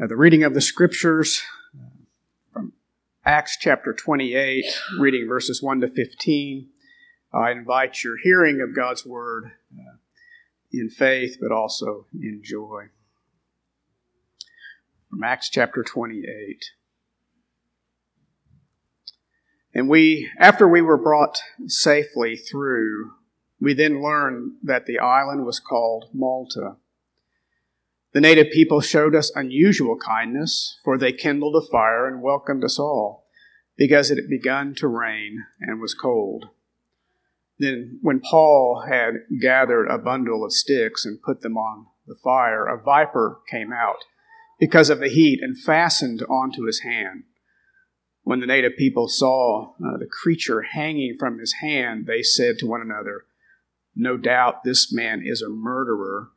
Uh, the reading of the scriptures uh, from Acts chapter 28, reading verses 1 to 15. I invite your hearing of God's word uh, in faith, but also in joy. From Acts chapter 28. And we, after we were brought safely through, we then learned that the island was called Malta. The native people showed us unusual kindness, for they kindled a fire and welcomed us all, because it had begun to rain and was cold. Then, when Paul had gathered a bundle of sticks and put them on the fire, a viper came out because of the heat and fastened onto his hand. When the native people saw uh, the creature hanging from his hand, they said to one another, No doubt this man is a murderer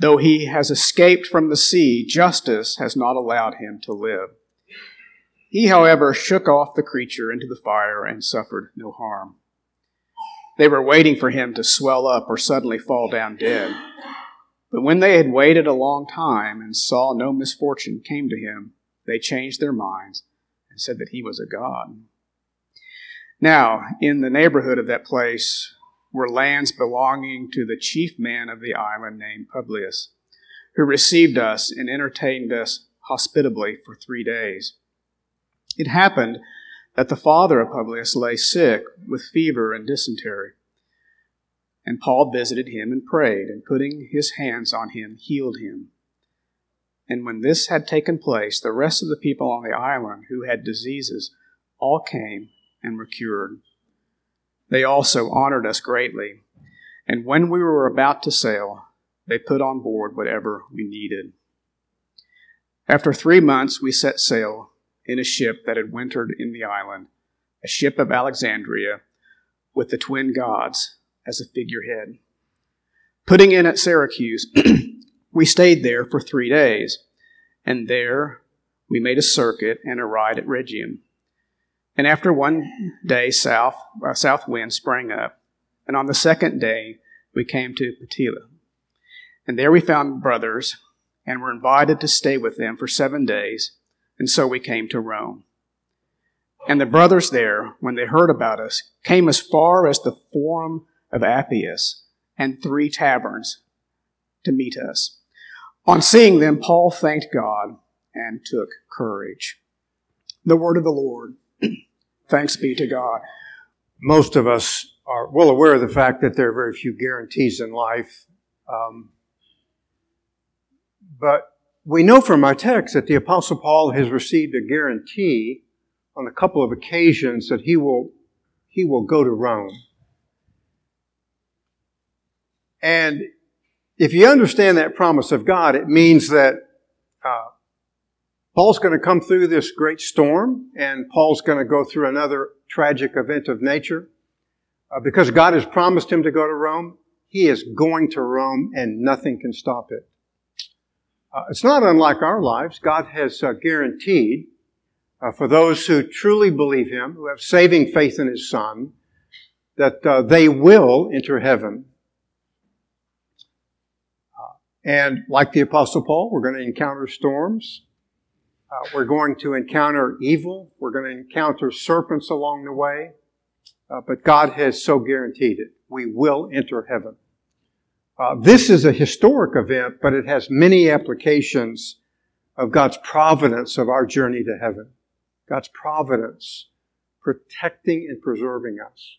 Though he has escaped from the sea, justice has not allowed him to live. He, however, shook off the creature into the fire and suffered no harm. They were waiting for him to swell up or suddenly fall down dead. But when they had waited a long time and saw no misfortune came to him, they changed their minds and said that he was a god. Now, in the neighborhood of that place were lands belonging to the chief man of the island named Publius, who received us and entertained us hospitably for three days. It happened that the father of Publius lay sick with fever and dysentery. And Paul visited him and prayed, and putting his hands on him, healed him. And when this had taken place, the rest of the people on the island who had diseases all came and were cured. They also honored us greatly, and when we were about to sail, they put on board whatever we needed. After three months, we set sail in a ship that had wintered in the island, a ship of Alexandria with the twin gods as a figurehead. Putting in at Syracuse, we stayed there for three days, and there we made a circuit and a ride at Rhegium. And after one day, south, uh, south wind sprang up. And on the second day, we came to Puteoli. And there we found brothers and were invited to stay with them for seven days. And so we came to Rome. And the brothers there, when they heard about us, came as far as the Forum of Appius and three taverns to meet us. On seeing them, Paul thanked God and took courage. The word of the Lord. Thanks be to God. Most of us are well aware of the fact that there are very few guarantees in life. Um, but we know from our text that the Apostle Paul has received a guarantee on a couple of occasions that he will, he will go to Rome. And if you understand that promise of God, it means that uh, Paul's going to come through this great storm, and Paul's going to go through another tragic event of nature. Uh, because God has promised him to go to Rome, he is going to Rome, and nothing can stop it. Uh, it's not unlike our lives. God has uh, guaranteed uh, for those who truly believe him, who have saving faith in his Son, that uh, they will enter heaven. Uh, and like the Apostle Paul, we're going to encounter storms. Uh, we're going to encounter evil. We're going to encounter serpents along the way. Uh, but God has so guaranteed it. We will enter heaven. Uh, this is a historic event, but it has many applications of God's providence of our journey to heaven. God's providence protecting and preserving us.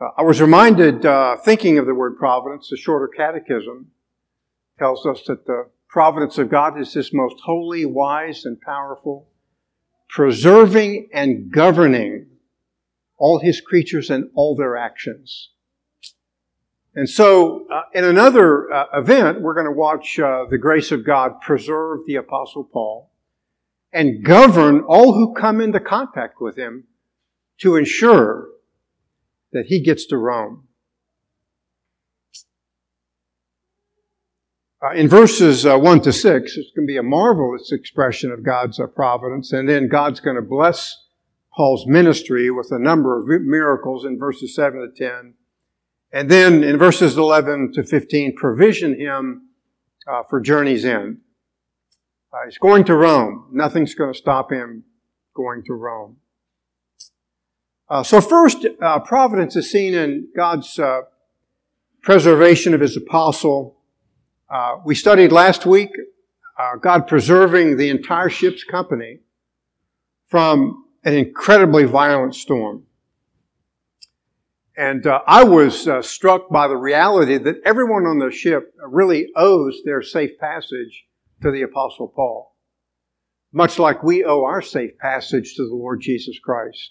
Uh, I was reminded, uh, thinking of the word providence, the shorter catechism tells us that the providence of God is this most holy, wise, and powerful, preserving and governing all his creatures and all their actions. And so, uh, in another uh, event, we're going to watch uh, the grace of God preserve the Apostle Paul and govern all who come into contact with him to ensure that he gets to Rome. Uh, in verses uh, 1 to 6, it's going to be a marvelous expression of God's uh, providence, and then God's going to bless Paul's ministry with a number of miracles in verses 7 to 10. And then in verses 11 to 15, provision him uh, for journey's end. Uh, he's going to Rome. Nothing's going to stop him going to Rome. Uh, so first, providence is seen in God's preservation of his apostle. Uh, we studied last week uh, God preserving the entire ship's company from an incredibly violent storm. And uh, I was uh, struck by the reality that everyone on the ship really owes their safe passage to the Apostle Paul, much like we owe our safe passage to the Lord Jesus Christ.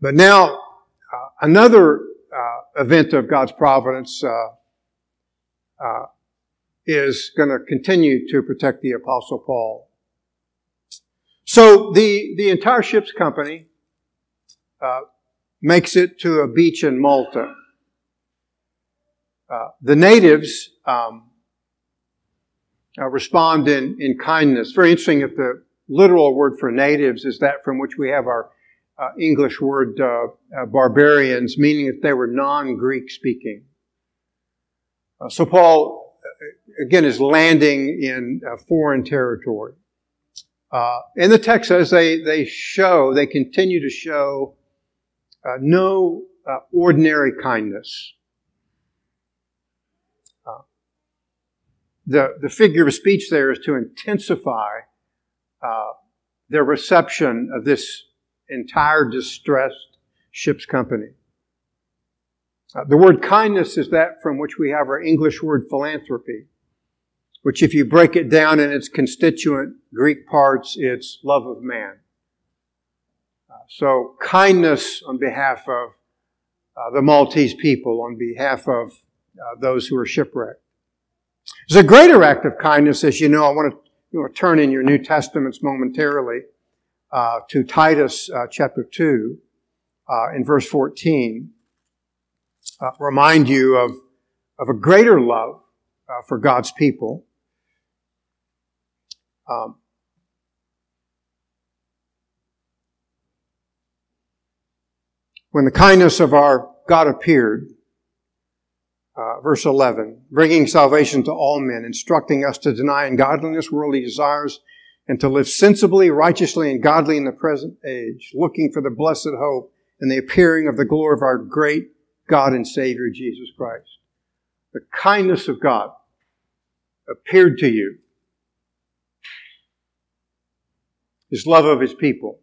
But now, uh, another uh, event of God's providence uh, uh, is going to continue to protect the Apostle Paul. So the, the entire ship's company uh, makes it to a beach in Malta. Uh, the natives um, uh, respond in, in kindness. Very interesting if the literal word for natives is that from which we have our uh, English word uh, uh, barbarians, meaning that they were non-Greek speaking. Uh, so Paul, again, is landing in foreign territory. and the text says they, they show, they continue to show uh, no uh, ordinary kindness. Uh, the, the figure of speech there is to intensify uh, their reception of this entire distressed ship's company. Uh, the word kindness is that from which we have our English word philanthropy, which if you break it down in its constituent Greek parts, it's love of man. So, kindness on behalf of uh, the Maltese people, on behalf of uh, those who are shipwrecked. There's a greater act of kindness, as you know. I want to you know, turn in your New Testaments momentarily uh, to Titus uh, chapter 2 uh, in verse 14. Uh, remind you of, of a greater love for God's people. Um, When the kindness of our God appeared, uh, verse 11, bringing salvation to all men, instructing us to deny ungodliness, worldly desires, and to live sensibly, righteously, and godly in the present age, looking for the blessed hope and the appearing of the glory of our great God and Savior, Jesus Christ. The kindness of God appeared to you. His love of His people.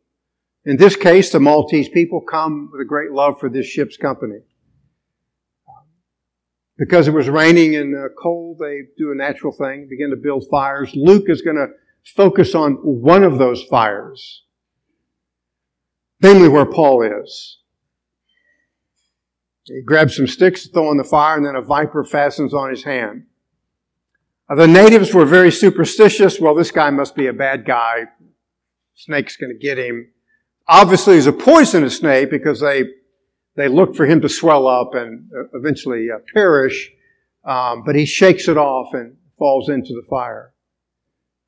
In this case, the Maltese people come with a great love for this ship's company. Because it was raining and uh, cold, they do a natural thing, begin to build fires. Luke is going to focus on one of those fires, namely where Paul is. He grabs some sticks to throw in the fire, and then a viper fastens on his hand. The natives were very superstitious. Well, this guy must be a bad guy. Snake's going to get him obviously he's a poisonous snake because they they look for him to swell up and uh, eventually uh, perish. Um, but he shakes it off and falls into the fire.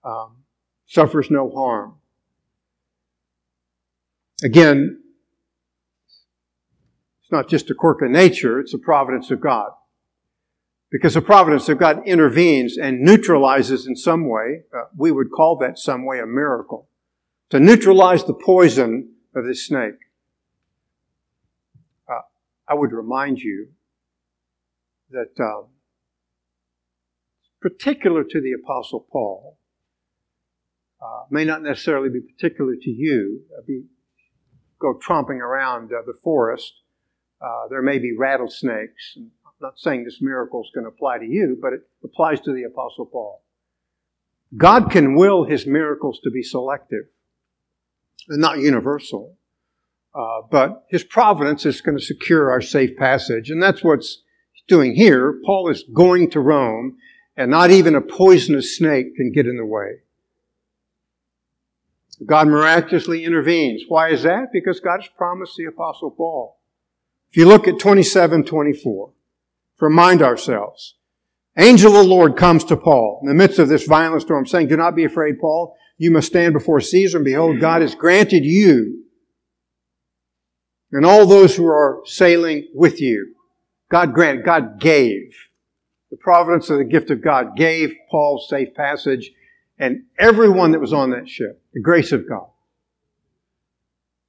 Um, suffers no harm. Again, it's not just a quirk of nature, it's a providence of God. Because the providence of God intervenes and neutralizes in some way, uh, we would call that some way a miracle to neutralize the poison of this snake. Uh, I would remind you that um, particular to the Apostle Paul, uh, may not necessarily be particular to you. Uh, be, go tromping around uh, the forest. Uh, there may be rattlesnakes. I'm not saying this miracle is going to apply to you, but it applies to the Apostle Paul. God can will his miracles to be selective and not universal. Uh, but his providence is going to secure our safe passage. And that's what's doing here. Paul is going to Rome, and not even a poisonous snake can get in the way. God miraculously intervenes. Why is that? Because God has promised the apostle Paul. If you look at 27, 24, remind ourselves. Angel of the Lord comes to Paul in the midst of this violent storm saying, do not be afraid, Paul. You must stand before Caesar, and behold, God has granted you and all those who are sailing with you. God grant, God gave the providence of the gift of God gave Paul safe passage and everyone that was on that ship, the grace of God.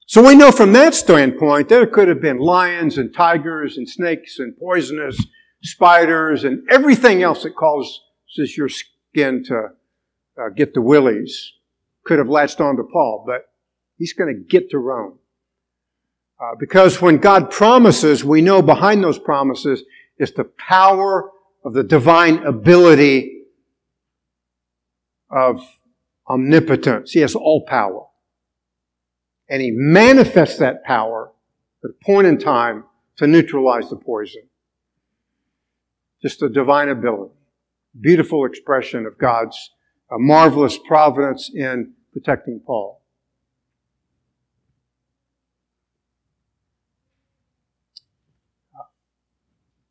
So we know from that standpoint there could have been lions and tigers and snakes and poisonous spiders and everything else that causes your skin to uh, get the willies could have latched on to Paul, but he's going to get to Rome. Uh, because when God promises, we know behind those promises is the power of the divine ability of omnipotence. He has all power. And he manifests that power at a point in time to neutralize the poison. Just a divine ability. Beautiful expression of God's uh, marvelous providence in protecting Paul.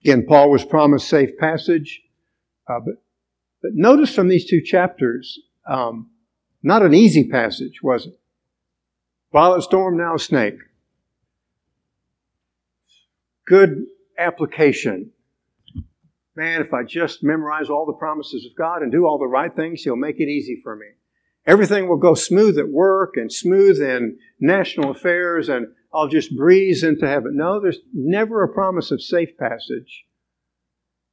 Again, Paul was promised safe passage, uh, but, but notice from these two chapters, um, not an easy passage, was it? Violent storm, now snake. Good application. Man, if I just memorize all the promises of God and do all the right things, He'll make it easy for me. Everything will go smooth at work and smooth in national affairs and I'll just breeze into heaven. No, there's never a promise of safe passage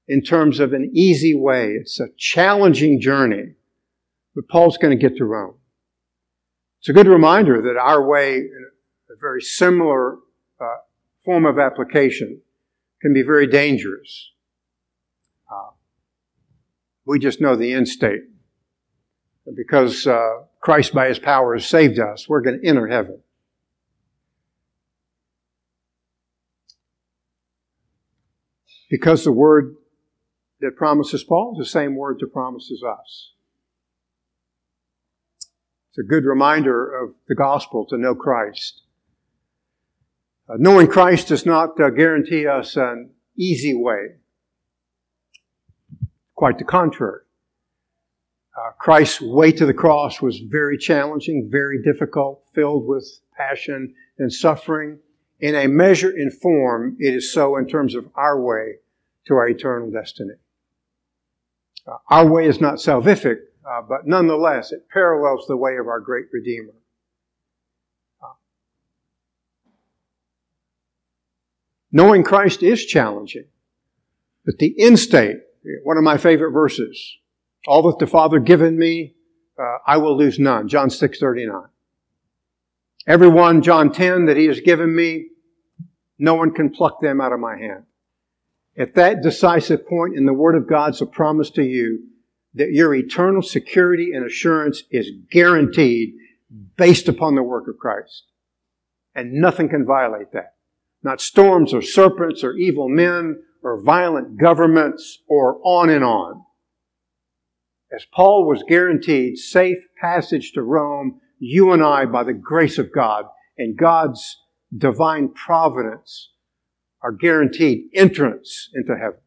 in terms of an easy way. It's a challenging journey. But Paul's going to get to Rome. It's a good reminder that our way, a very similar uh, form of application, can be very dangerous. Uh, we just know the end state. Because uh, Christ, by His power, has saved us, we're going to enter heaven. Because the word that promises Paul is the same word that promises us. It's a good reminder of the gospel to know Christ. Uh, knowing Christ does not uh, guarantee us an easy way. Quite the contrary. Uh, Christ's way to the cross was very challenging, very difficult, filled with passion and suffering. In a measure in form, it is so in terms of our way to our eternal destiny. Uh, our way is not salvific, uh, but nonetheless, it parallels the way of our great Redeemer. Uh, knowing Christ is challenging, but the end state, one of my favorite verses, all that the Father given me, uh, I will lose none. John 6, 39. Everyone, John 10, that He has given me, no one can pluck them out of my hand. At that decisive point in the Word of God's a promise to you that your eternal security and assurance is guaranteed based upon the work of Christ. And nothing can violate that. Not storms or serpents or evil men or violent governments or on and on. As Paul was guaranteed safe passage to Rome, you and I, by the grace of God and God's divine providence, are guaranteed entrance into heaven.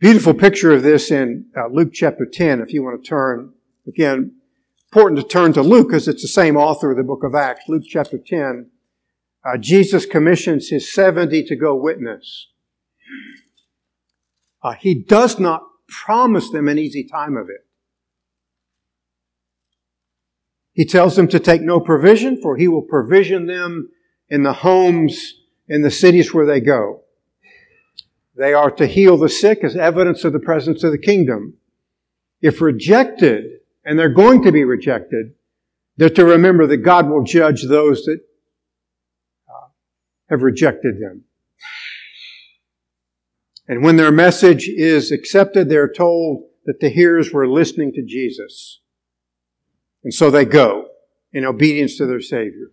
Beautiful picture of this in uh, Luke chapter 10, if you want to turn. Again, important to turn to Luke because it's the same author of the book of Acts. Luke chapter 10. Uh, Jesus commissions his 70 to go witness. Uh, he does not promise them an easy time of it. He tells them to take no provision, for he will provision them in the homes in the cities where they go. They are to heal the sick as evidence of the presence of the kingdom. If rejected, and they're going to be rejected, they're to remember that God will judge those that uh, have rejected them. And when their message is accepted, they're told that the hearers were listening to Jesus. And so they go in obedience to their Savior.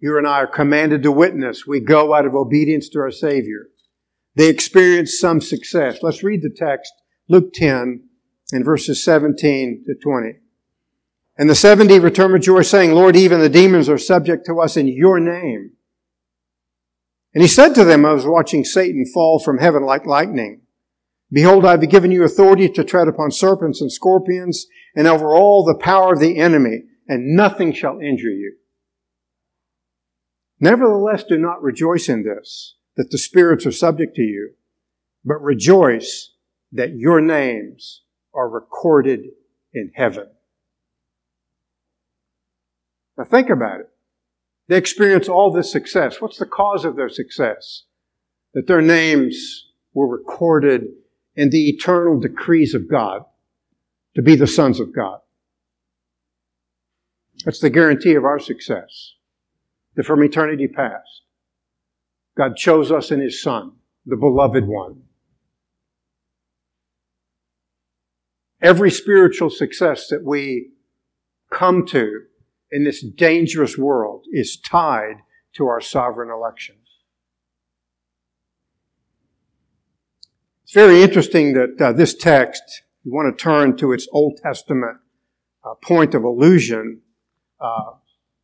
You and I are commanded to witness. We go out of obedience to our Savior. They experienced some success. Let's read the text, Luke 10, in verses 17 to 20. And the 70 returned with joy, saying, Lord, even the demons are subject to us in your name. And he said to them, I was watching Satan fall from heaven like lightning. Behold, I have given you authority to tread upon serpents and scorpions and over all the power of the enemy, and nothing shall injure you. Nevertheless, do not rejoice in this, that the spirits are subject to you, but rejoice that your names are recorded in heaven. Now think about it. They experience all this success. What's the cause of their success? That their names were recorded in the eternal decrees of God to be the sons of God. That's the guarantee of our success. That from eternity past, God chose us in His Son, the beloved one. Every spiritual success that we come to in this dangerous world is tied to our sovereign election. It's very interesting that uh, this text, you want to turn to its Old Testament uh, point of allusion, uh,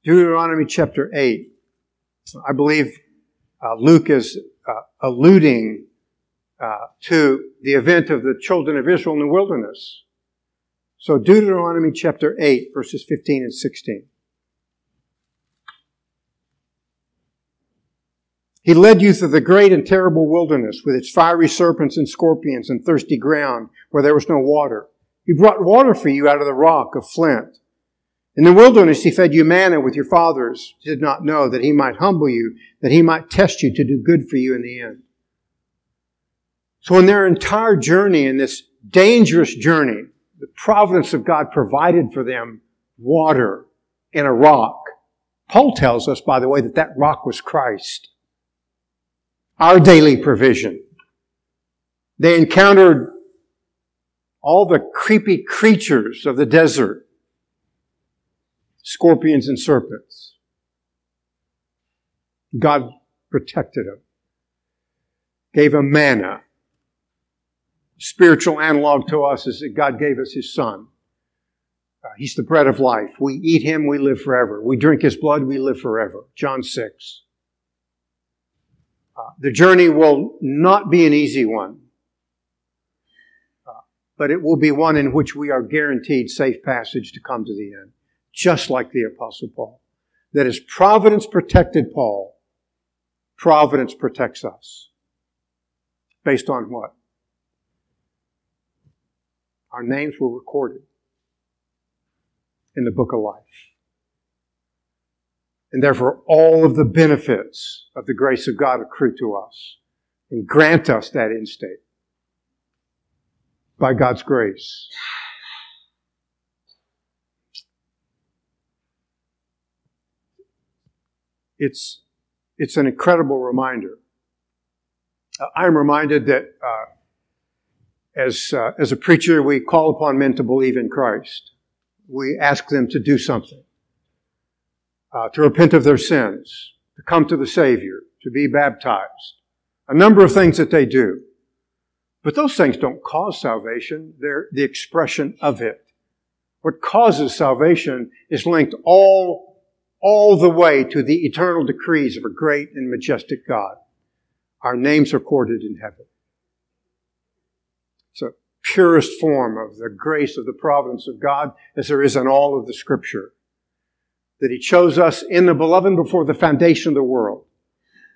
Deuteronomy chapter 8. I believe uh, Luke is uh, alluding uh, to the event of the children of Israel in the wilderness. So Deuteronomy chapter 8, verses 15 and 16. He led you through the great and terrible wilderness with its fiery serpents and scorpions and thirsty ground where there was no water. He brought water for you out of the rock of flint. In the wilderness, he fed you manna with your fathers did not know that he might humble you, that he might test you to do good for you in the end. So in their entire journey, in this dangerous journey, the providence of God provided for them water in a rock. Paul tells us, by the way, that that rock was Christ our daily provision. They encountered all the creepy creatures of the desert, scorpions and serpents. God protected him, gave him manna. Spiritual analog to us is that God gave us His Son. Uh, he's the bread of life. We eat Him, we live forever. We drink His blood, we live forever. John 6. Uh, the journey will not be an easy one, uh, but it will be one in which we are guaranteed safe passage to come to the end, just like the Apostle Paul. That as providence protected Paul, providence protects us. Based on what? Our names were recorded in the book of life and therefore all of the benefits of the grace of God accrue to us and grant us that end state by God's grace. It's, it's an incredible reminder. Uh, I'm reminded that uh, as, uh, as a preacher, we call upon men to believe in Christ. We ask them to do something uh, to repent of their sins, to come to the Savior, to be baptized. A number of things that they do. But those things don't cause salvation. They're the expression of it. What causes salvation is linked all, all the way to the eternal decrees of a great and majestic God. Our names are recorded in heaven. It's a purest form of the grace of the providence of God as there is in all of the scripture that He chose us in the beloved before the foundation of the world.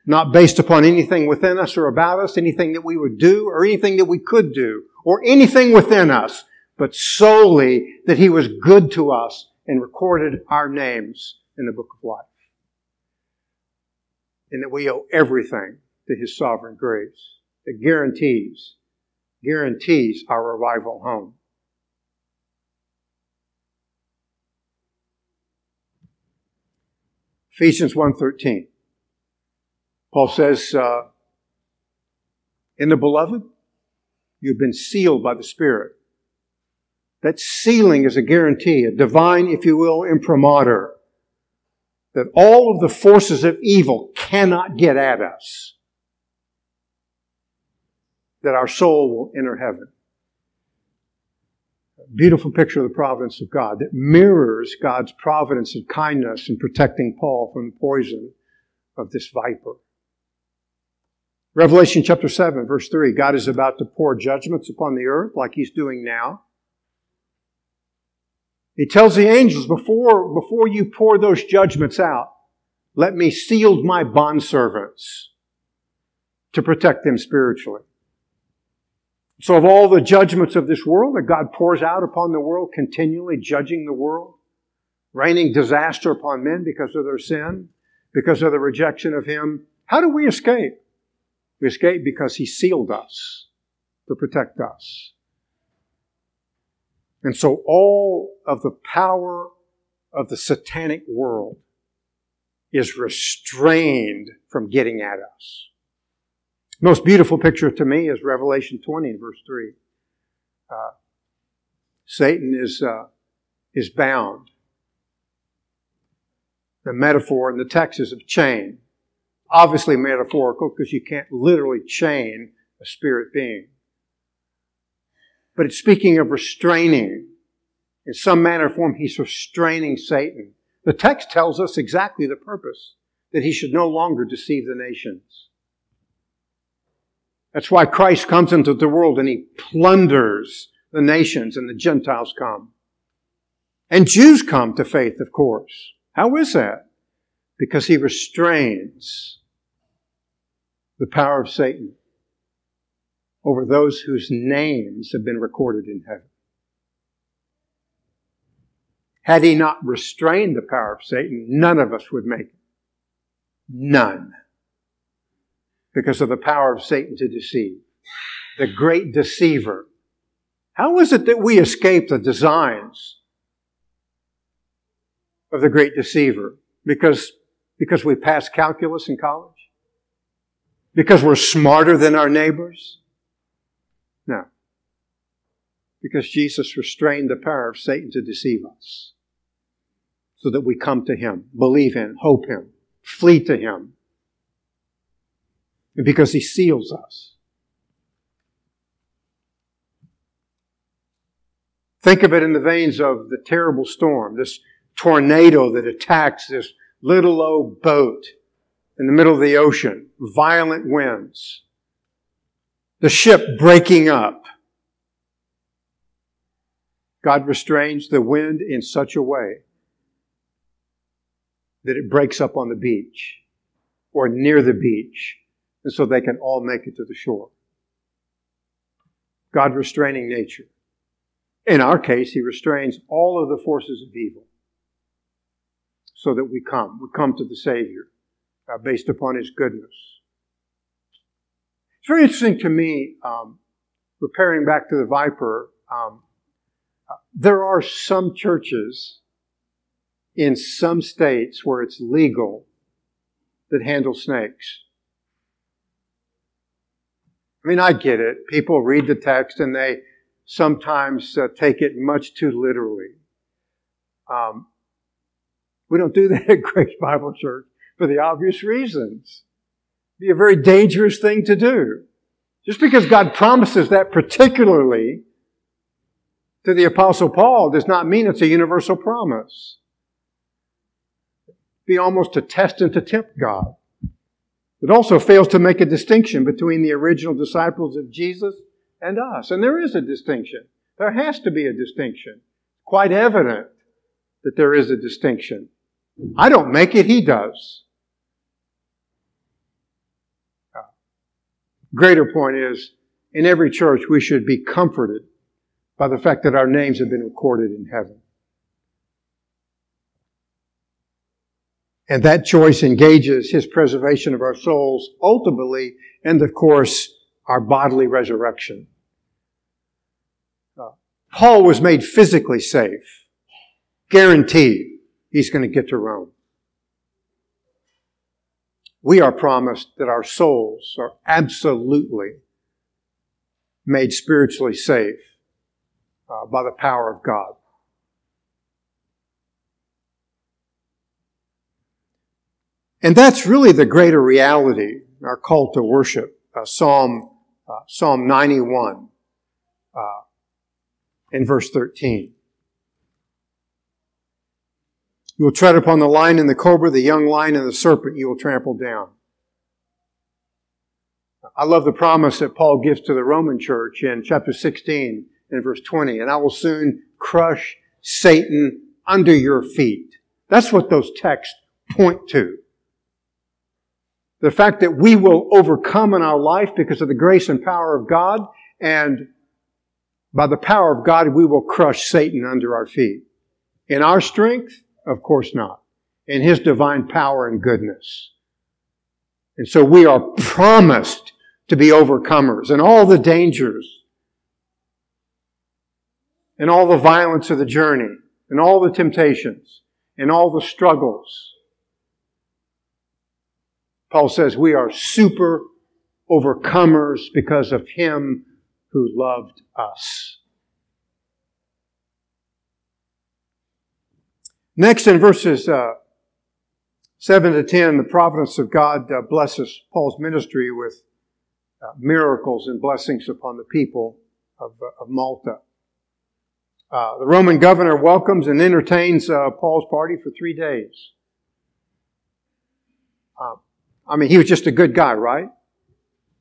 Not based upon anything within us or about us, anything that we would do or anything that we could do or anything within us, but solely that He was good to us and recorded our names in the book of life. And that we owe everything to His sovereign grace that guarantees, guarantees our revival home. Ephesians 1.13. Paul says, uh, in the beloved, you've been sealed by the Spirit. That sealing is a guarantee, a divine, if you will, imprimatur, that all of the forces of evil cannot get at us, that our soul will enter heaven A beautiful picture of the providence of God that mirrors God's providence and kindness in protecting Paul from the poison of this viper. Revelation chapter 7, verse 3 God is about to pour judgments upon the earth like he's doing now. He tells the angels before, before you pour those judgments out, let me seal my bondservants to protect them spiritually. So of all the judgments of this world that God pours out upon the world, continually judging the world, raining disaster upon men because of their sin, because of the rejection of Him, how do we escape? We escape because He sealed us to protect us. And so all of the power of the satanic world is restrained from getting at us. Most beautiful picture to me is Revelation 20 verse 3. Uh, Satan is, uh, is bound. The metaphor in the text is of chain. Obviously metaphorical because you can't literally chain a spirit being. But it's speaking of restraining. In some manner or form, he's restraining Satan. The text tells us exactly the purpose that he should no longer deceive the nations. That's why Christ comes into the world and he plunders the nations and the Gentiles come. And Jews come to faith, of course. How is that? Because he restrains the power of Satan over those whose names have been recorded in heaven. Had he not restrained the power of Satan, none of us would make it. None. Because of the power of Satan to deceive. The great deceiver. How is it that we escape the designs of the great deceiver? Because, because we passed calculus in college? Because we're smarter than our neighbors? No. Because Jesus restrained the power of Satan to deceive us. So that we come to Him, believe Him, hope Him, flee to Him. And because He seals us. Think of it in the veins of the terrible storm, this tornado that attacks this little old boat in the middle of the ocean, violent winds the ship breaking up. God restrains the wind in such a way that it breaks up on the beach or near the beach, and so they can all make it to the shore. God restraining nature. In our case, He restrains all of the forces of evil so that we come. We come to the Savior uh, based upon His goodness. It's very interesting to me, um, repairing back to the Viper, um, there are some churches in some states where it's legal that handle snakes. I mean, I get it. People read the text and they sometimes uh, take it much too literally. Um, we don't do that at Grace Bible Church for the obvious reasons be a very dangerous thing to do. Just because God promises that particularly to the apostle Paul does not mean it's a universal promise. It'd be almost to test and to tempt God. It also fails to make a distinction between the original disciples of Jesus and us. And there is a distinction. There has to be a distinction. Quite evident that there is a distinction. I don't make it, he does. Greater point is, in every church, we should be comforted by the fact that our names have been recorded in heaven. And that choice engages his preservation of our souls ultimately, and of course, our bodily resurrection. Uh, Paul was made physically safe. Guaranteed he's going to get to Rome we are promised that our souls are absolutely made spiritually safe uh, by the power of God. And that's really the greater reality, our call to worship. Uh, Psalm, uh, Psalm 91 uh, in verse 13. You will tread upon the lion and the cobra, the young lion and the serpent you will trample down. I love the promise that Paul gives to the Roman church in chapter 16 and verse 20. And I will soon crush Satan under your feet. That's what those texts point to. the fact that we will overcome in our life because of the grace and power of God, and by the power of God, we will crush Satan under our feet. In our strength? Of course not. In His divine power and goodness. And so we are promised to be overcomers and all the dangers and all the violence of the journey and all the temptations and all the struggles. Paul says we are super overcomers because of Him who loved us. Next, in verses uh, 7 to 10, the providence of God uh, blesses Paul's ministry with uh, miracles and blessings upon the people of, uh, of Malta. Uh, the Roman governor welcomes and entertains uh, Paul's party for three days. Uh, I mean, he was just a good guy, right?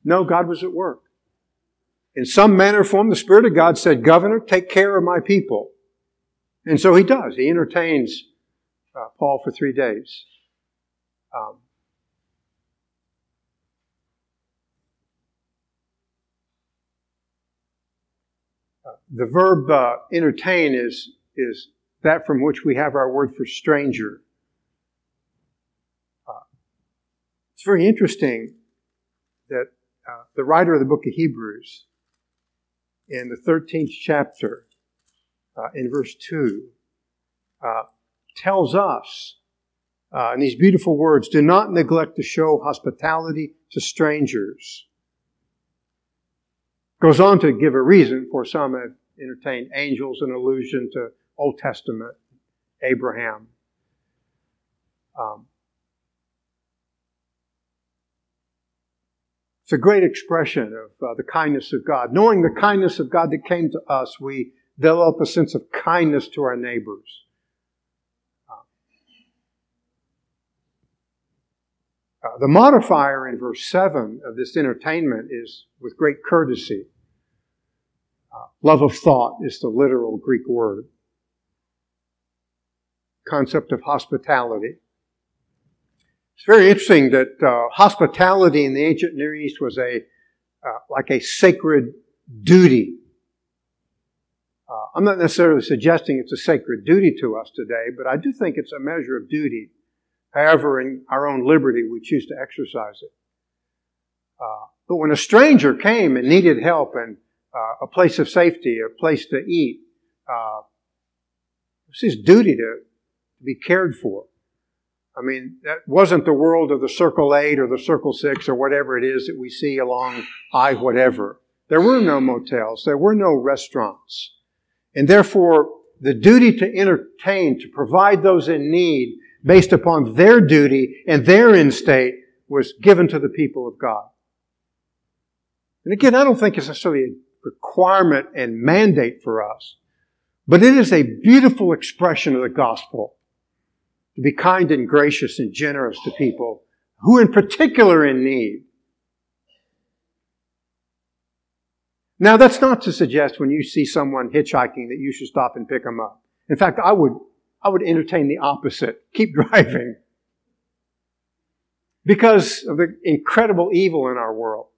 No, God was at work. In some manner or form, the Spirit of God said, Governor, take care of my people. And so he does. He entertains uh, Paul for three days. Um, the verb uh, entertain is, is that from which we have our word for stranger. Uh, it's very interesting that uh, the writer of the book of Hebrews, in the 13th chapter, uh, in verse 2, uh, tells us uh, in these beautiful words do not neglect to show hospitality to strangers Goes on to give a reason for some have entertained angels in allusion to Old Testament, Abraham. Um, it's a great expression of uh, the kindness of God. Knowing the kindness of God that came to us, we develop a sense of kindness to our neighbors. Uh, the modifier in verse 7 of this entertainment is with great courtesy. Uh, love of thought is the literal Greek word. Concept of hospitality. It's very interesting that uh, hospitality in the ancient Near East was a uh, like a sacred duty. I'm not necessarily suggesting it's a sacred duty to us today, but I do think it's a measure of duty. However, in our own liberty, we choose to exercise it. Uh, but when a stranger came and needed help and uh, a place of safety, a place to eat. Uh, it's his duty to, to be cared for. I mean, that wasn't the world of the Circle 8 or the Circle 6 or whatever it is that we see along I whatever. There were no motels. There were no restaurants. And therefore, the duty to entertain, to provide those in need based upon their duty and their in state was given to the people of God. And again, I don't think it's necessarily a requirement and mandate for us. But it is a beautiful expression of the gospel to be kind and gracious and generous to people who in particular in need. Now that's not to suggest when you see someone hitchhiking that you should stop and pick them up. In fact, I would, I would entertain the opposite. Keep driving. Because of the incredible evil in our world.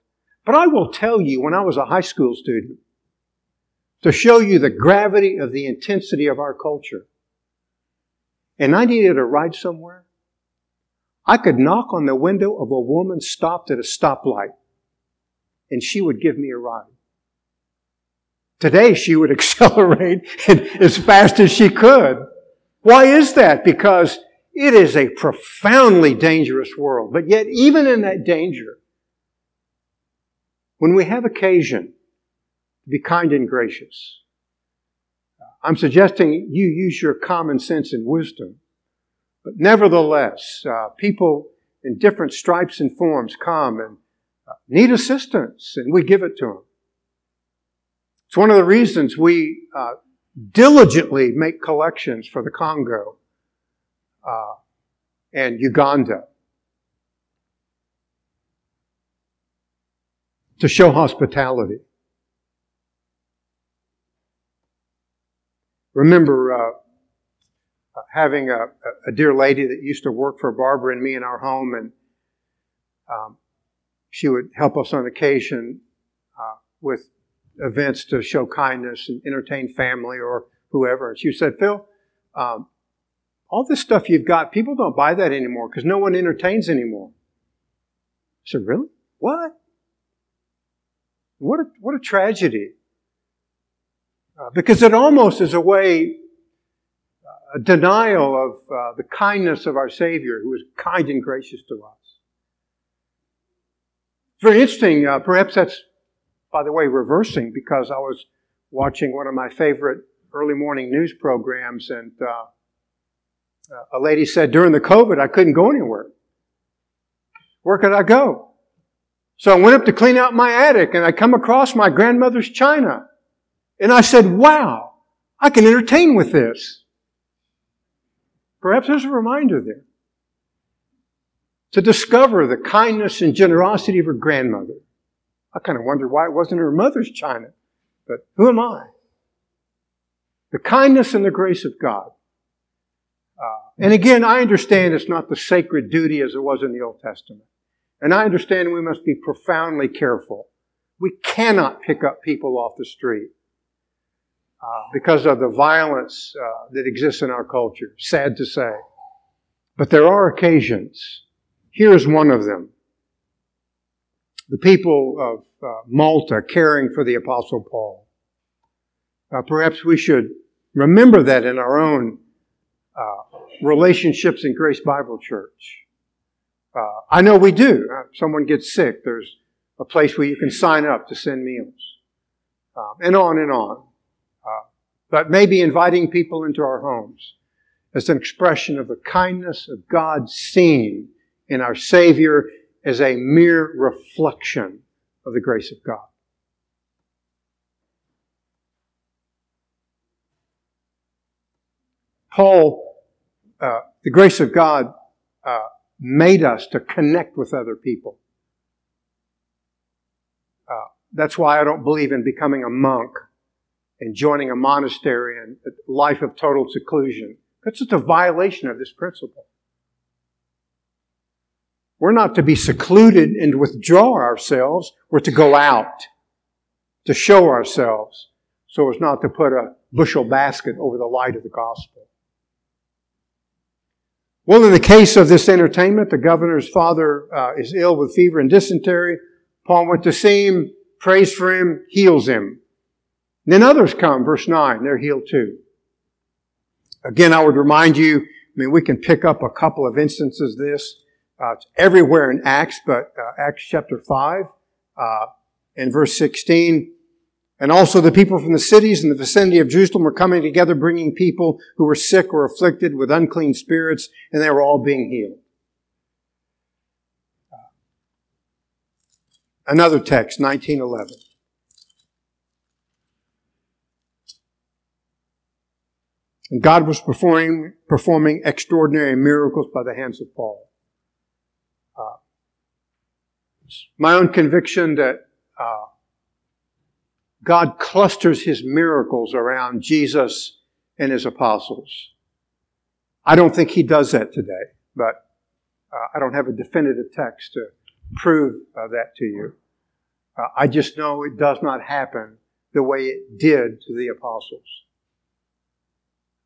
But I will tell you, when I was a high school student, to show you the gravity of the intensity of our culture, and I needed a ride somewhere, I could knock on the window of a woman stopped at a stoplight, and she would give me a ride. Today, she would accelerate as fast as she could. Why is that? Because it is a profoundly dangerous world. But yet, even in that danger, when we have occasion to be kind and gracious, I'm suggesting you use your common sense and wisdom. But nevertheless, uh, people in different stripes and forms come and uh, need assistance, and we give it to them. It's one of the reasons we uh, diligently make collections for the Congo uh, and Uganda to show hospitality. Remember uh, having a, a, dear lady that used to work for Barbara and me in our home, and Um, she would help us on occasion uh, with events to show kindness and entertain family or whoever. And she said, Phil, um, all this stuff you've got, people don't buy that anymore because no one entertains anymore. I said, really? What? What a, what a tragedy. Uh, because it almost is a way, uh, a denial of uh, the kindness of our Savior who is kind and gracious to us. Very interesting. Uh, perhaps that's, by the way, reversing because I was watching one of my favorite early morning news programs and uh, a lady said during the COVID I couldn't go anywhere. Where could I go? So I went up to clean out my attic and I come across my grandmother's china. And I said, wow, I can entertain with this. Perhaps there's a reminder there. To discover the kindness and generosity of her grandmother. I kind of wondered why it wasn't her mother's china. But who am I? The kindness and the grace of God. Uh, and again, I understand it's not the sacred duty as it was in the Old Testament. And I understand we must be profoundly careful. We cannot pick up people off the street uh, because of the violence uh, that exists in our culture. Sad to say. But there are occasions. Here's one of them. The people of uh, Malta caring for the Apostle Paul. Uh, perhaps we should remember that in our own uh, relationships in Grace Bible Church. Uh, I know we do. Uh, someone gets sick, there's a place where you can sign up to send meals, um, and on and on. Uh, but maybe inviting people into our homes as an expression of the kindness of God seen in our Savior as a mere reflection of the grace of God. Paul, uh, the grace of God uh, made us to connect with other people. Uh, that's why I don't believe in becoming a monk and joining a monastery and a life of total seclusion. That's just a violation of this principle. We're not to be secluded and withdraw ourselves. We're to go out, to show ourselves, so as not to put a bushel basket over the light of the gospel. Well, in the case of this entertainment, the governor's father uh, is ill with fever and dysentery. Paul went to see him, prays for him, heals him. then others come, verse 9, they're healed too. Again, I would remind you, I mean, we can pick up a couple of instances of this. Uh, it's everywhere in Acts, but uh, Acts chapter 5, uh, in verse 16, and also the people from the cities in the vicinity of Jerusalem were coming together, bringing people who were sick or afflicted with unclean spirits, and they were all being healed. Another text, 1911. And God was performing, performing extraordinary miracles by the hands of Paul. Uh, my own conviction that uh, God clusters his miracles around Jesus and his apostles. I don't think he does that today, but uh, I don't have a definitive text to prove uh, that to you. Uh, I just know it does not happen the way it did to the apostles.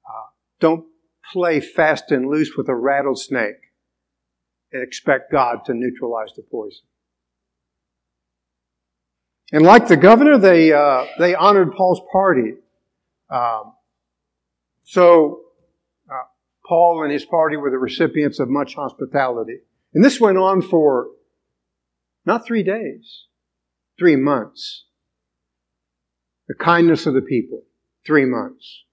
Uh, don't play fast and loose with a rattlesnake and expect God to neutralize the poison. And like the governor, they, uh, they honored Paul's party. Um, so, uh, Paul and his party were the recipients of much hospitality. And this went on for not three days, three months. The kindness of the people, three months.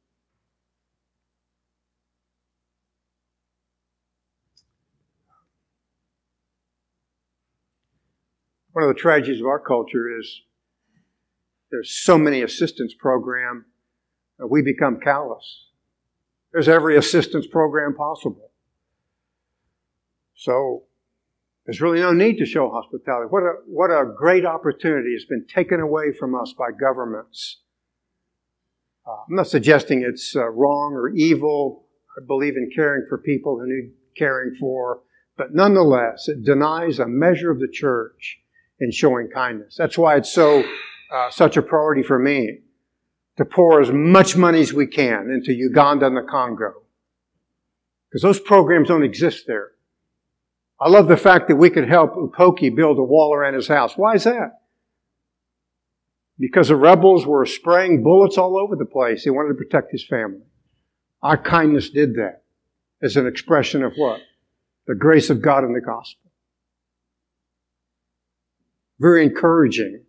One of the tragedies of our culture is there's so many assistance program, uh, we become callous. There's every assistance program possible. So there's really no need to show hospitality. What a, what a great opportunity has been taken away from us by governments. Uh, I'm not suggesting it's uh, wrong or evil. I believe in caring for people who need caring for, But nonetheless, it denies a measure of the church in showing kindness. That's why it's so, uh, such a priority for me to pour as much money as we can into Uganda and the Congo. Because those programs don't exist there. I love the fact that we could help Upoki build a wall around his house. Why is that? Because the rebels were spraying bullets all over the place. He wanted to protect his family. Our kindness did that as an expression of what? The grace of God in the gospel. Very encouraging,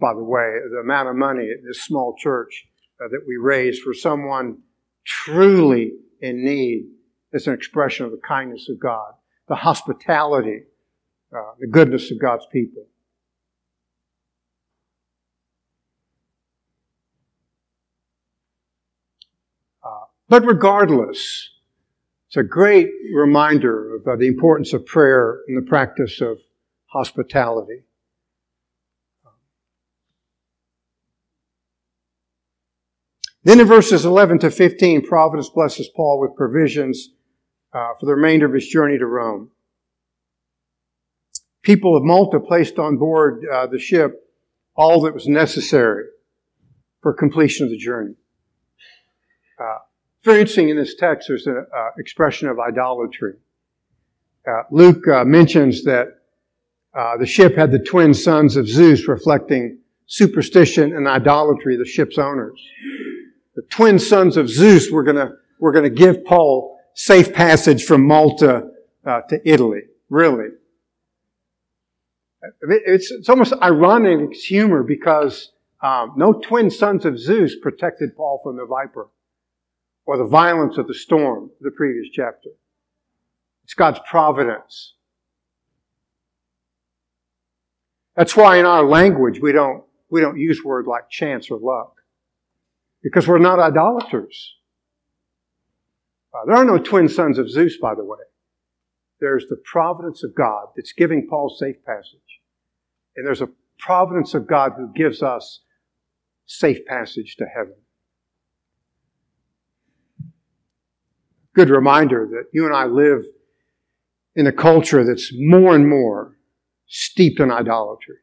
by the way, the amount of money at this small church uh, that we raise for someone truly in need is an expression of the kindness of God, the hospitality, uh, the goodness of God's people. Uh, but regardless, it's a great reminder of uh, the importance of prayer and the practice of hospitality. Then in verses 11 to 15, Providence blesses Paul with provisions uh, for the remainder of his journey to Rome. People of Malta placed on board uh, the ship all that was necessary for completion of the journey. Uh, very interesting in this text, there's an uh, expression of idolatry. Uh, Luke uh, mentions that the ship had the twin sons of Zeus, reflecting superstition and idolatry of the ship's owners the twin sons of Zeus were going to were to give Paul safe passage from Malta uh, to Italy. Really, it's, it's almost ironic humor because um, no twin sons of Zeus protected Paul from the viper or the violence of the storm. The previous chapter. It's God's providence. That's why in our language we don't we don't use words like chance or luck because we're not idolaters. Uh, there are no twin sons of Zeus, by the way. There's the providence of God that's giving Paul safe passage. And there's a providence of God who gives us safe passage to heaven. Good reminder that you and I live in a culture that's more and more steeped in idolatry.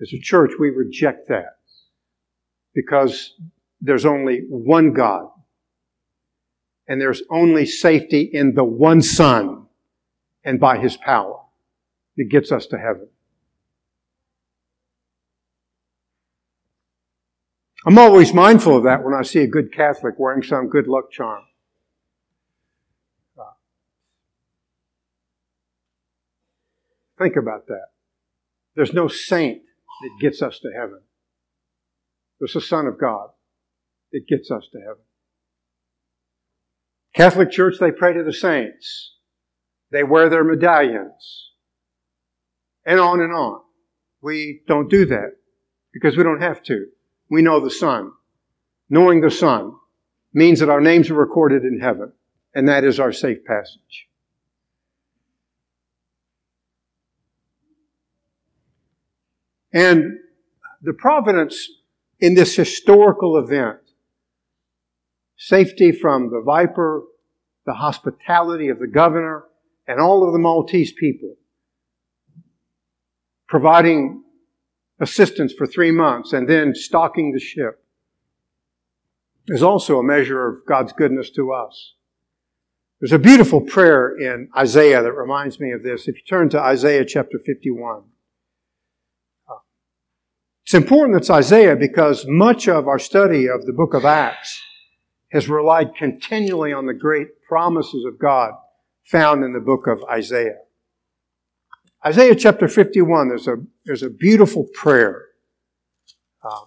As a church, we reject that because there's only one God. And there's only safety in the one Son and by His power that gets us to heaven. I'm always mindful of that when I see a good Catholic wearing some good luck charm. Think about that. There's no saint that gets us to heaven. There's the Son of God that gets us to heaven. Catholic Church, they pray to the saints. They wear their medallions. And on and on. We don't do that because we don't have to. We know the Son. Knowing the Son means that our names are recorded in heaven, and that is our safe passage. And the providence in this historical event safety from the viper, the hospitality of the governor, and all of the Maltese people, providing assistance for three months and then stocking the ship is also a measure of God's goodness to us. There's a beautiful prayer in Isaiah that reminds me of this. If you turn to Isaiah chapter 51, it's important that it's Isaiah because much of our study of the book of Acts has relied continually on the great promises of God found in the book of Isaiah. Isaiah chapter 51, there's a, there's a beautiful prayer. Uh,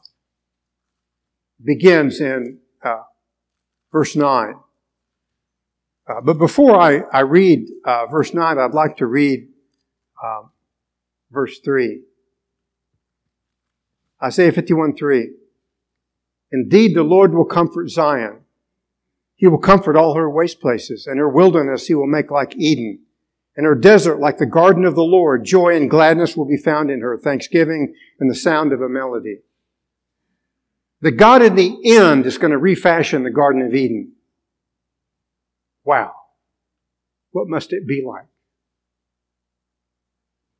begins in uh, verse 9. Uh, but before I, I read uh, verse 9, I'd like to read um, verse 3. Isaiah 51 3. Indeed, the Lord will comfort Zion he will comfort all her waste places, and her wilderness he will make like Eden, and her desert like the garden of the Lord. Joy and gladness will be found in her, thanksgiving and the sound of a melody. The God in the end is going to refashion the Garden of Eden. Wow. What must it be like?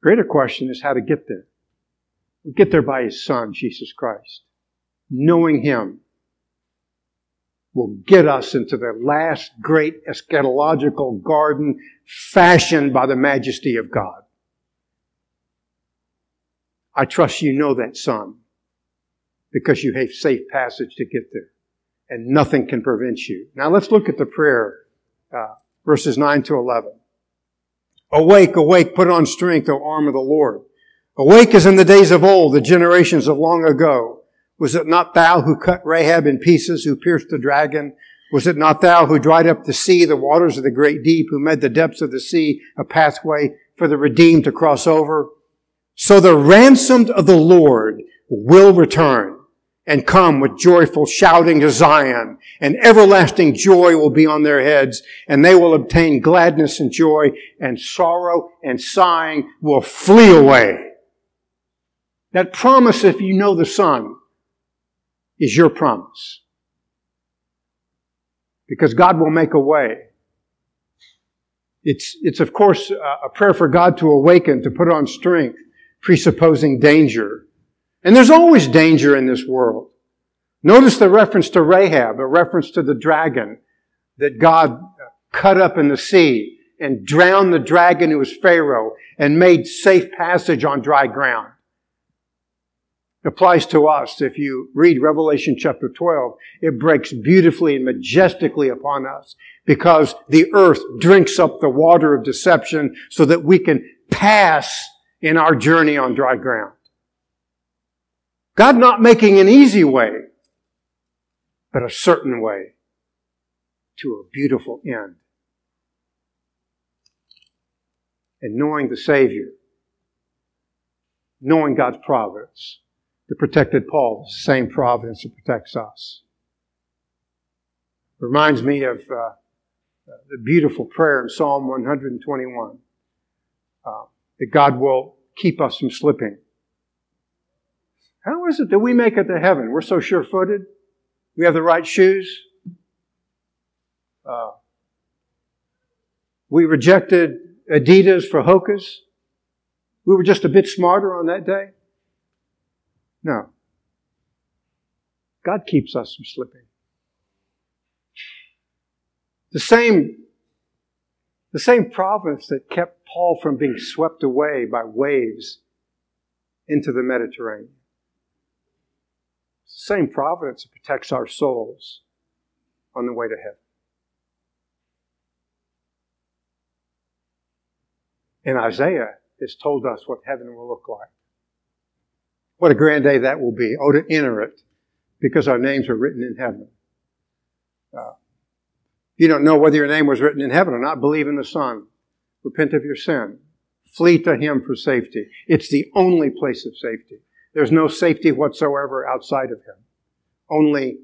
Greater question is how to get there. We get there by His Son, Jesus Christ. Knowing Him will get us into the last great eschatological garden fashioned by the majesty of God. I trust you know that, son, because you have safe passage to get there, and nothing can prevent you. Now let's look at the prayer, uh, verses 9 to 11. Awake, awake, put on strength, O arm of the Lord. Awake as in the days of old, the generations of long ago. Was it not thou who cut Rahab in pieces, who pierced the dragon? Was it not thou who dried up the sea, the waters of the great deep, who made the depths of the sea a pathway for the redeemed to cross over? So the ransomed of the Lord will return and come with joyful shouting to Zion, and everlasting joy will be on their heads, and they will obtain gladness and joy, and sorrow and sighing will flee away. That promise, if you know the Son, is your promise. Because God will make a way. It's, it's of course a prayer for God to awaken, to put on strength, presupposing danger. And there's always danger in this world. Notice the reference to Rahab, a reference to the dragon that God cut up in the sea and drowned the dragon who was Pharaoh and made safe passage on dry ground. Applies to us. If you read Revelation chapter 12, it breaks beautifully and majestically upon us because the earth drinks up the water of deception so that we can pass in our journey on dry ground. God not making an easy way, but a certain way to a beautiful end. And knowing the Savior, knowing God's providence, that protected Paul, the same providence that protects us. It Reminds me of uh, the beautiful prayer in Psalm 121 uh, that God will keep us from slipping. How is it that we make it to heaven? We're so sure footed. We have the right shoes. Uh, we rejected Adidas for Hokas. We were just a bit smarter on that day. No. God keeps us from slipping. The same, the same providence that kept Paul from being swept away by waves into the Mediterranean. It's the same providence that protects our souls on the way to heaven. And Isaiah has told us what heaven will look like. What a grand day that will be. Oh, to enter it because our names are written in heaven. Uh, you don't know whether your name was written in heaven or not. Believe in the Son. Repent of your sin. Flee to Him for safety. It's the only place of safety. There's no safety whatsoever outside of Him. Only,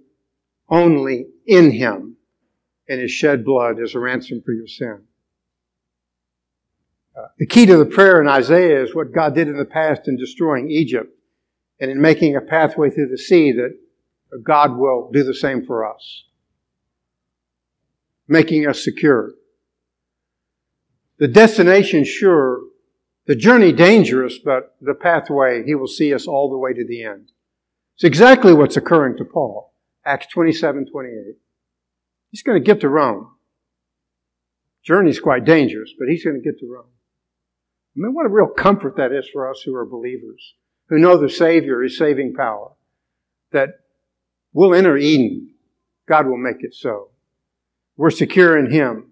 only in Him and His shed blood is a ransom for your sin. Uh, the key to the prayer in Isaiah is what God did in the past in destroying Egypt and in making a pathway through the sea that God will do the same for us, making us secure. The destination sure, the journey dangerous, but the pathway, He will see us all the way to the end. It's exactly what's occurring to Paul. Acts 27, 28. He's going to get to Rome. Journey's quite dangerous, but he's going to get to Rome. I mean, what a real comfort that is for us who are believers who know the Savior is saving power, that we'll enter Eden. God will make it so. We're secure in Him.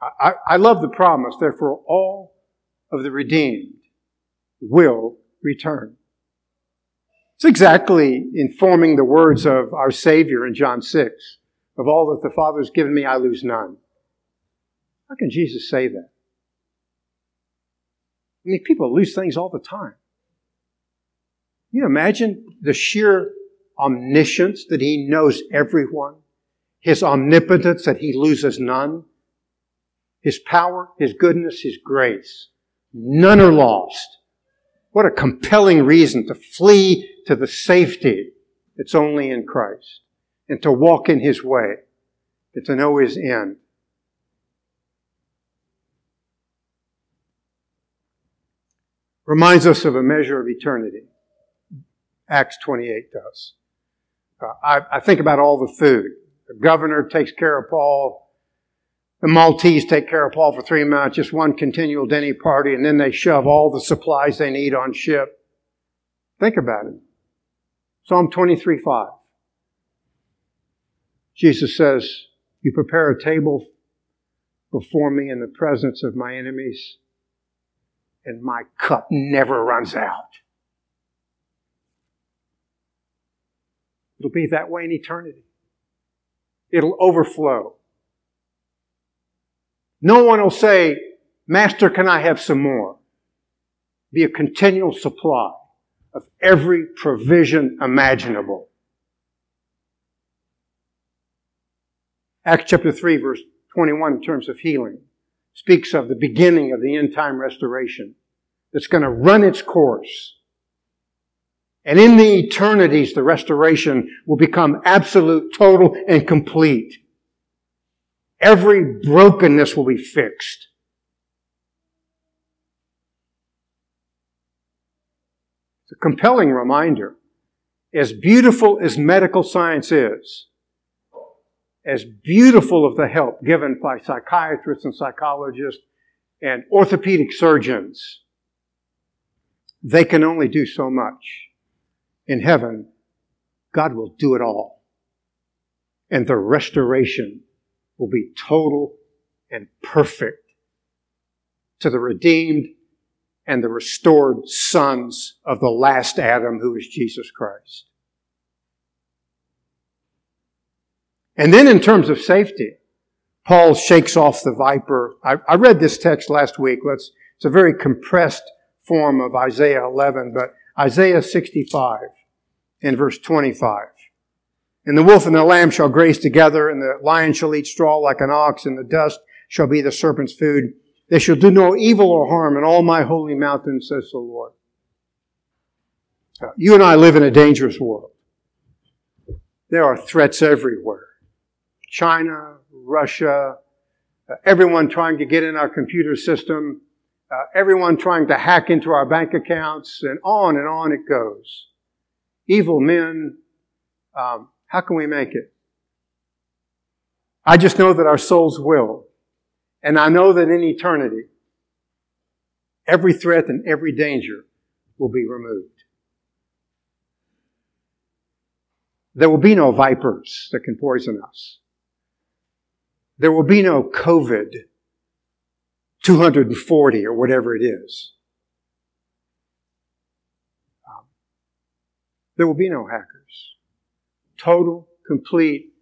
I, I love the promise, therefore all of the redeemed will return. It's exactly informing the words of our Savior in John 6. Of all that the Father has given me, I lose none. How can Jesus say that? I mean, people lose things all the time you imagine the sheer omniscience that he knows everyone? His omnipotence that he loses none? His power, his goodness, his grace. None are lost. What a compelling reason to flee to the safety that's only in Christ and to walk in his way and to know his end. reminds us of a measure of eternity. Acts 28 does. Uh, I, I think about all the food. The governor takes care of Paul. The Maltese take care of Paul for three months, just one continual Denny party, and then they shove all the supplies they need on ship. Think about it. Psalm 23 5. Jesus says, You prepare a table before me in the presence of my enemies, and my cup never runs out. It'll be that way in eternity. It'll overflow. No one will say, Master, can I have some more? Be a continual supply of every provision imaginable. Acts chapter 3, verse 21, in terms of healing, speaks of the beginning of the end time restoration that's going to run its course. And in the eternities, the restoration will become absolute, total, and complete. Every brokenness will be fixed. It's a compelling reminder. As beautiful as medical science is, as beautiful of the help given by psychiatrists and psychologists and orthopedic surgeons, they can only do so much. In heaven, God will do it all. And the restoration will be total and perfect to the redeemed and the restored sons of the last Adam, who is Jesus Christ. And then in terms of safety, Paul shakes off the viper. I, I, read this text last week. Let's, it's a very compressed form of Isaiah 11, but Isaiah 65 in verse 25. And the wolf and the lamb shall graze together, and the lion shall eat straw like an ox, and the dust shall be the serpent's food. They shall do no evil or harm in all my holy mountain, says the Lord. You and I live in a dangerous world. There are threats everywhere. China, Russia, everyone trying to get in our computer system, uh, everyone trying to hack into our bank accounts, and on and on it goes. Evil men, um, how can we make it? I just know that our souls will. And I know that in eternity, every threat and every danger will be removed. There will be no vipers that can poison us. There will be no COVID 240 or whatever it is. Um, there will be no hackers. Total, complete,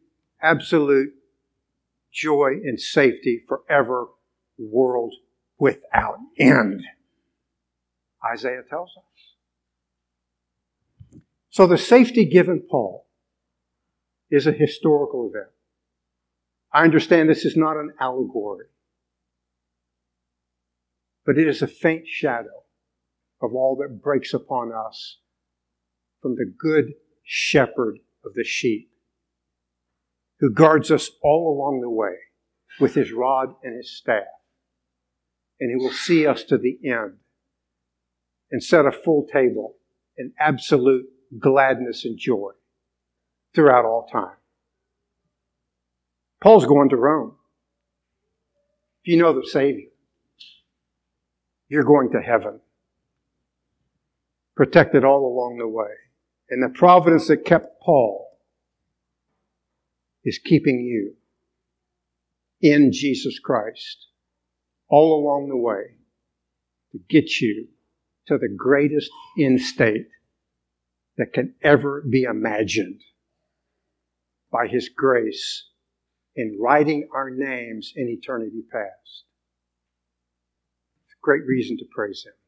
absolute joy and safety forever, world without end. Isaiah tells us. So the safety given Paul is a historical event. I understand this is not an allegory, but it is a faint shadow of all that breaks upon us from the good shepherd of the sheep, who guards us all along the way with his rod and his staff, and he will see us to the end and set a full table in absolute gladness and joy throughout all time. Paul's going to Rome. If you know the Savior, you're going to heaven. Protected all along the way. And the providence that kept Paul is keeping you in Jesus Christ all along the way to get you to the greatest end state that can ever be imagined by His grace in writing our names in eternity past. Great reason to praise Him.